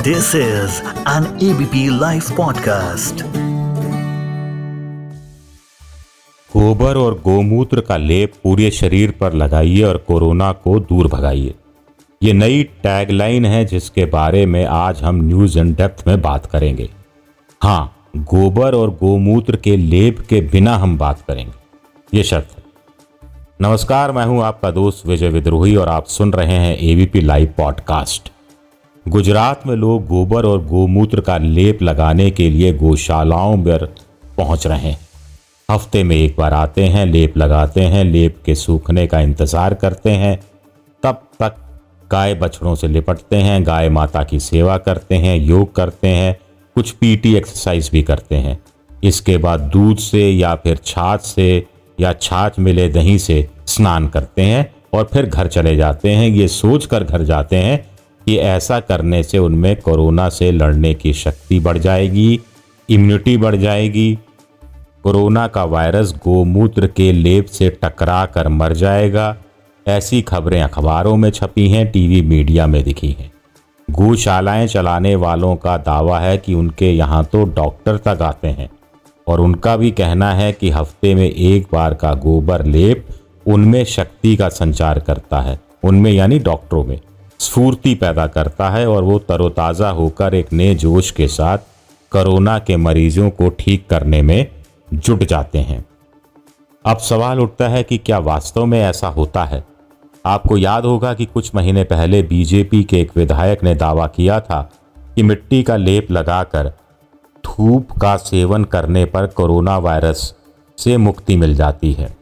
This is an ABP Life podcast. गोबर और गोमूत्र का लेप पूरे शरीर पर लगाइए और कोरोना को दूर भगाइए। ये नई टैगलाइन है जिसके बारे में आज हम न्यूज़ इन डेप्थ में बात करेंगे। हाँ गोबर और गोमूत्र के लेप के बिना हम बात करेंगे। ये शर्त है। नमस्कार, मैं हूँ आपका दोस्त विजय विद्रोही और आप सुन रहे हैं एबीपी लाइव पॉडकास्ट गुजरात में लोग गोबर और गोमूत्र का लेप लगाने के लिए गौशालाओं पर पहुँच रहे हैं। हफ़्ते में एक बार आते हैं, लेप लगाते हैं, लेप के सूखने का इंतज़ार करते हैं। तब तक गाय बछड़ों से लिपटते हैं, गाय माता की सेवा करते हैं, योग करते हैं, कुछ पीटी एक्सरसाइज भी करते हैं। इसके बाद दूध से या फिर छाछ से या छाछ मिले दही से स्नान करते हैं और फिर घर चले जाते हैं। ये सोच कर घर जाते हैं कि ऐसा करने से उनमें कोरोना से लड़ने की शक्ति बढ़ जाएगी इम्यूनिटी बढ़ जाएगी। कोरोना का वायरस गोमूत्र के लेप से टकरा कर मर जाएगा। ऐसी खबरें अखबारों में छपी हैं, टीवी मीडिया में दिखी हैं। गौशालाएँ चलाने वालों का दावा है कि उनके यहाँ तो डॉक्टर तक आते हैं और उनका भी कहना है कि हफ़्ते में एक बार का गोबर लेप उनमें शक्ति का संचार करता है, उनमें यानी डॉक्टरों में। स्फूर्ति पैदा करता है और वो तरोताज़ा होकर एक नए जोश के साथ कोरोना के मरीजों को ठीक करने में जुट जाते हैं। अब सवाल उठता है कि क्या वास्तव में ऐसा होता है? आपको याद होगा कि कुछ महीने पहले बीजेपी के एक विधायक ने दावा किया था कि मिट्टी का लेप लगाकर धूप का सेवन करने पर कोरोना वायरस से मुक्ति मिल जाती है।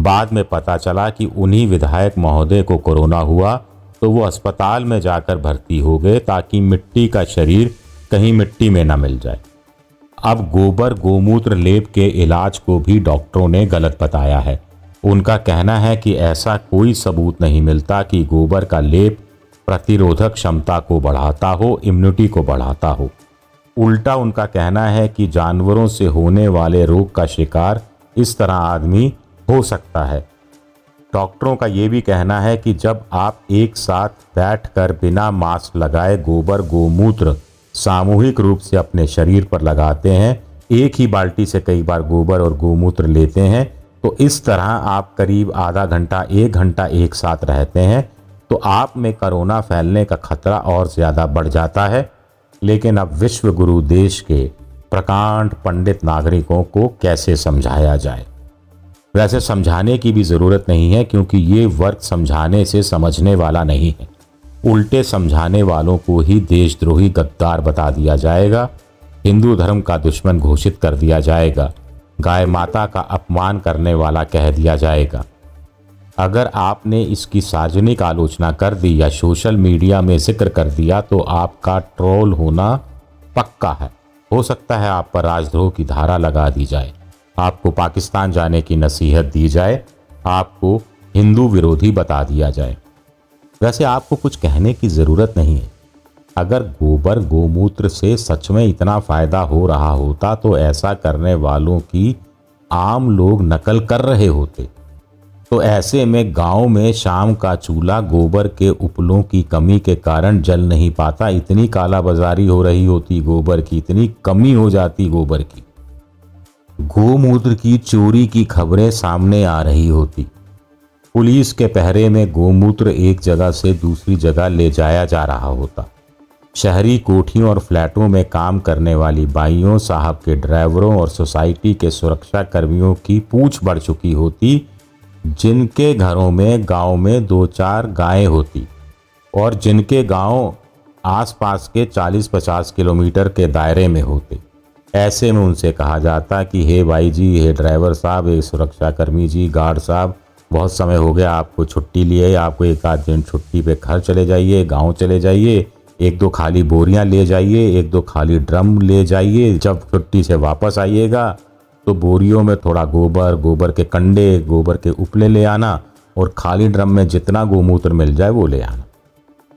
बाद में पता चला कि उन्हीं विधायक महोदय को कोरोना हुआ तो वो अस्पताल में जाकर भर्ती हो गए ताकि मिट्टी का शरीर कहीं मिट्टी में न मिल जाए। अब गोबर, गोमूत्र, लेप के इलाज को भी डॉक्टरों ने गलत बताया है। उनका कहना है कि ऐसा कोई सबूत नहीं मिलता कि गोबर का लेप प्रतिरोधक क्षमता को बढ़ाता हो इम्यूनिटी को बढ़ाता हो। उल्टा उनका कहना है कि जानवरों से होने वाले रोग का शिकार इस तरह आदमी हो सकता है। डॉक्टरों का ये भी कहना है कि जब आप एक साथ बैठकर बिना मास्क लगाए गोबर, गोमूत्र सामूहिक रूप से अपने शरीर पर लगाते हैं, एक ही बाल्टी से कई बार गोबर और गोमूत्र लेते हैं तो इस तरह आप करीब आधा घंटा, एक घंटा एक साथ रहते हैं तो आप में कोरोना फैलने का खतरा और ज़्यादा बढ़ जाता है। लेकिन अब विश्व गुरु देश के प्रकांड पंडित नागरिकों को कैसे समझाया जाए? वैसे समझाने की भी ज़रूरत नहीं है, क्योंकि ये वर्ग समझाने से समझने वाला नहीं है। उल्टे समझाने वालों को ही देशद्रोही गद्दार बता दिया जाएगा, हिंदू धर्म का दुश्मन घोषित कर दिया जाएगा, गाय माता का अपमान करने वाला कह दिया जाएगा। अगर आपने इसकी सार्वजनिक आलोचना कर दी या सोशल मीडिया में ज़िक्र कर दिया तो आपका ट्रोल होना पक्का है। हो सकता है आप पर राजद्रोह की धारा लगा दी जाए। आपको पाकिस्तान जाने की नसीहत दी जाए, आपको हिंदू विरोधी बता दिया जाए। वैसे आपको कुछ कहने की ज़रूरत नहीं है। अगर गोबर गोमूत्र से सच में इतना फ़ायदा हो रहा होता तो ऐसा करने वालों की आम लोग नकल कर रहे होते। तो ऐसे में गाँव में शाम का चूल्हा गोबर के उपलों की कमी के कारण जल नहीं पाता, इतनी कालाबाजारी हो रही होती गोबर की, इतनी कमी हो जाती गोबर की। गोमूत्र की चोरी की खबरें सामने आ रही होती। पुलिस के पहरे में गोमूत्र एक जगह से दूसरी जगह ले जाया जा रहा होता। शहरी कोठियों और फ्लैटों में काम करने वाली बाइयों, साहब के ड्राइवरों और सोसाइटी के सुरक्षा कर्मियों की पूछ बढ़ चुकी होती, जिनके घरों में, गाँव में दो चार गायें होती और जिनके गाँव आसपास के 40-50 किलोमीटर के दायरे में होते। ऐसे में उनसे कहा जाता कि, हे भाई जी, हे ड्राइवर साहब, हे सुरक्षाकर्मी जी, गार्ड साहब, बहुत समय हो गया, आपको छुट्टी लिए आपको एक आध दिन छुट्टी पे घर चले जाइए, गाँव चले जाइए, एक दो खाली बोरियाँ ले जाइए, एक दो खाली ड्रम ले जाइए, जब छुट्टी से वापस आइएगा तो बोरियों में थोड़ा गोबर गोबर के कंडे, गोबर के उपले ले आना और खाली ड्रम में जितना गोमूत्र मिल जाए वो ले आना।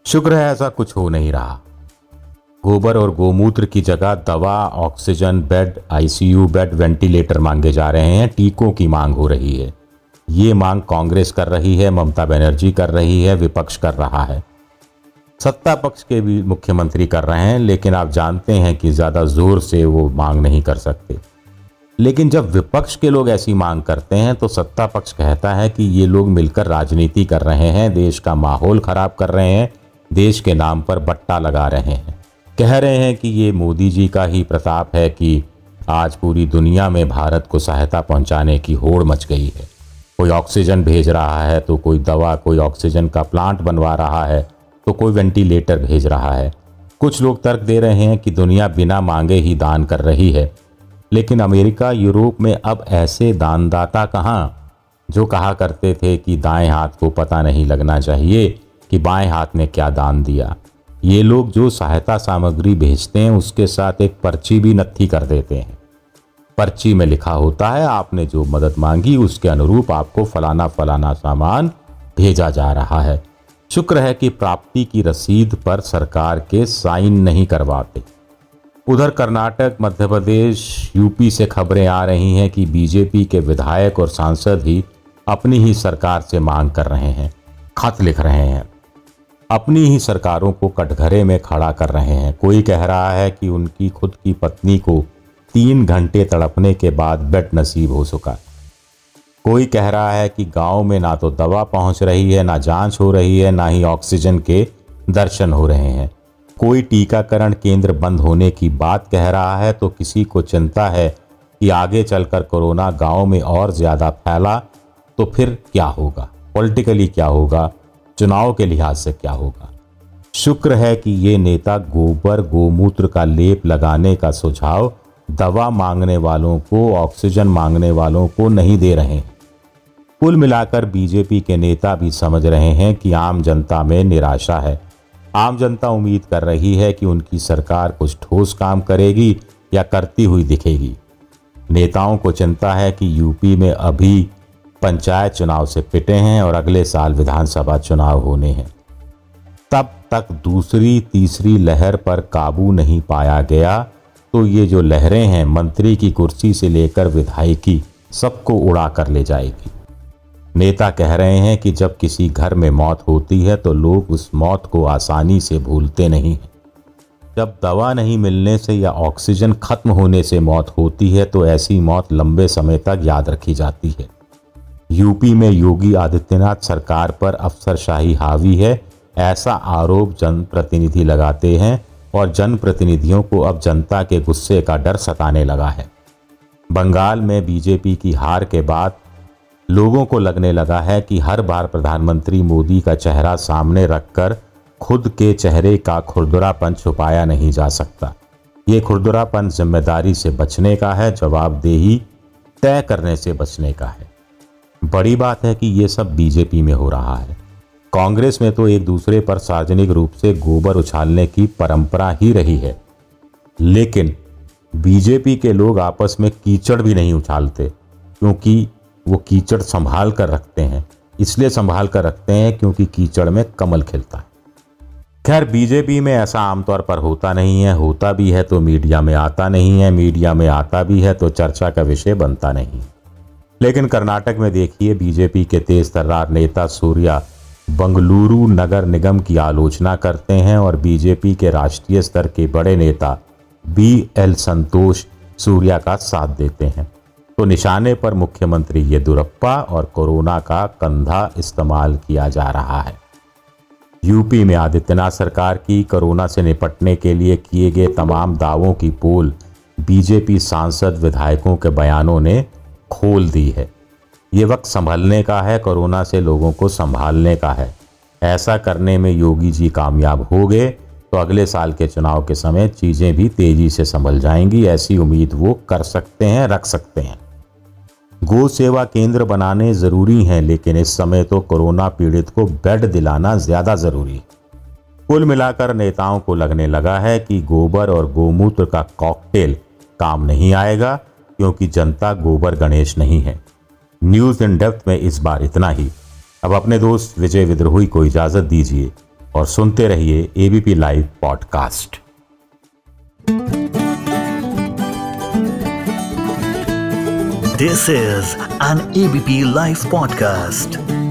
शुक्र है ऐसा कुछ हो नहीं रहा। गोबर और गोमूत्र की जगह दवा, oxygen, bed, ICU bed, ventilator मांगे जा रहे हैं। टीकों की मांग हो रही है। ये मांग कांग्रेस कर रही है, ममता बनर्जी कर रही है, विपक्ष कर रहा है। सत्ता पक्ष के भी मुख्यमंत्री कर रहे हैं, लेकिन आप जानते हैं कि ज़्यादा ज़ोर से वो मांग नहीं कर सकते। लेकिन जब विपक्ष के लोग ऐसी मांग करते हैं तो सत्ता पक्ष कहता है कि ये लोग मिलकर राजनीति कर रहे हैं, देश का माहौल खराब कर रहे हैं, देश के नाम पर बट्टा लगा रहे हैं। कह रहे हैं कि ये मोदी जी का ही प्रताप है कि आज पूरी दुनिया में भारत को सहायता पहुँचाने की होड़ मच गई है। कोई ऑक्सीजन भेज रहा है तो कोई दवा, कोई ऑक्सीजन का प्लांट बनवा रहा है तो कोई वेंटिलेटर भेज रहा है। कुछ लोग तर्क दे रहे हैं कि दुनिया बिना मांगे ही दान कर रही है। लेकिन अमेरिका, यूरोप में अब ऐसे दानदाता कहाँ? जो कहा करते थे कि दाएँ हाथ को पता नहीं लगना चाहिए कि बाएँ हाथ ने क्या दान दिया। ये लोग जो सहायता सामग्री भेजते हैं, उसके साथ एक पर्ची भी नत्थी कर देते हैं। पर्ची में लिखा होता है, आपने जो मदद मांगी, उसके अनुरूप आपको फलाना फलाना सामान भेजा जा रहा है। शुक्र है कि प्राप्ति की रसीद पर सरकार के साइन नहीं करवाते। उधर कर्नाटक, मध्य प्रदेश, यूपी से खबरें आ रही हैं कि बीजेपी के विधायक और सांसद ही अपनी ही सरकार से मांग कर रहे हैं, खत लिख रहे हैं। अपनी ही सरकारों को कटघरे में खड़ा कर रहे हैं। कोई कह रहा है कि उनकी खुद की पत्नी को तीन घंटे तड़पने के बाद बेड नसीब हो चुका। कोई कह रहा है कि गाँव में ना तो दवा पहुँच रही है, ना जाँच हो रही है, ना ही ऑक्सीजन के दर्शन हो रहे हैं। कोई टीकाकरण केंद्र बंद होने की बात कह रहा है तो किसी को चिंता है कि आगे चलकर कोरोना गाँव में और ज़्यादा फैला तो फिर क्या होगा? पॉलिटिकली क्या होगा? चुनाव के लिहाज से क्या होगा? शुक्र है कि ये नेता गोबर गोमूत्र का लेप लगाने का सुझाव दवा मांगने वालों को, ऑक्सीजन मांगने वालों को नहीं दे रहे हैं। कुल मिलाकर बीजेपी के नेता भी समझ रहे हैं कि आम जनता में निराशा है। आम जनता उम्मीद कर रही है कि उनकी सरकार कुछ ठोस काम करेगी या करती हुई दिखेगी। नेताओं को चिंता है कि यूपी में अभी पंचायत चुनाव से पिटे हैं और अगले साल विधानसभा चुनाव होने हैं। तब तक दूसरी, तीसरी लहर पर काबू नहीं पाया गया तो ये जो लहरें हैं, मंत्री की कुर्सी से लेकर विधायकी सबको उड़ा कर ले जाएगी। नेता कह रहे हैं कि जब किसी घर में मौत होती है तो लोग उस मौत को आसानी से भूलते नहीं हैं। जब दवा नहीं मिलने से या ऑक्सीजन खत्म होने से मौत होती है तो ऐसी मौत लंबे समय तक याद रखी जाती है। यूपी में योगी आदित्यनाथ सरकार पर अफसरशाही हावी है। ऐसा आरोप जनप्रतिनिधि लगाते हैं और जनप्रतिनिधियों को अब जनता के गुस्से का डर सताने लगा है। बंगाल में बीजेपी की हार के बाद लोगों को लगने लगा है कि हर बार प्रधानमंत्री मोदी का चेहरा सामने रखकर खुद के चेहरे का खुरदुरापन छुपाया नहीं जा सकता। ये खुरदुरापन ज़िम्मेदारी से बचने का है, जवाबदेही तय करने से बचने का है। बड़ी बात है कि ये सब बीजेपी में हो रहा है। कांग्रेस में तो एक दूसरे पर सार्वजनिक रूप से गोबर उछालने की परंपरा ही रही है। लेकिन बीजेपी के लोग आपस में कीचड़ भी नहीं उछालते, क्योंकि वो कीचड़ संभाल कर रखते हैं। इसलिए संभाल कर रखते हैं क्योंकि कीचड़ में कमल खिलता है। खैर, बीजेपी में ऐसा आमतौर पर होता नहीं है। होता भी है तो मीडिया में आता नहीं है। मीडिया में आता भी है तो चर्चा का विषय बनता नहीं। लेकिन कर्नाटक में देखिए, बीजेपी के तेज तर्रार नेता सूर्या बंगलुरु नगर निगम की आलोचना करते हैं और बीजेपी के राष्ट्रीय स्तर के बड़े नेता बी एल संतोष सूर्या का साथ देते हैं। तो निशाने पर मुख्यमंत्री येदुरप्पा और कोरोना का कंधा इस्तेमाल किया जा रहा है। यूपी में आदित्यनाथ सरकार की कोरोना से निपटने के लिए किए गए तमाम दावों की पोल बीजेपी सांसद विधायकों के बयानों ने खोल दी है। ये वक्त संभलने का है, कोरोना से लोगों को संभालने का है। ऐसा करने में योगी जी कामयाब हो गए तो अगले साल के चुनाव के समय चीज़ें भी तेज़ी से संभल जाएँगी, ऐसी उम्मीद वो कर सकते हैं, रख सकते हैं। गो सेवा केंद्र बनाने ज़रूरी हैं, लेकिन इस समय तो कोरोना पीड़ित को बेड दिलाना ज़्यादा ज़रूरी। कुल मिलाकर नेताओं को लगने लगा है कि गोबर और गोमूत्र का कॉकटेल काम नहीं आएगा। क्योंकि जनता गोबर गणेश नहीं है। न्यूज़ इन डेप्थ में इस बार इतना ही। अब अपने दोस्त विजय विद्रोही को इजाज़त दीजिए और सुनते रहिए ABP live podcast this is an ABP live podcast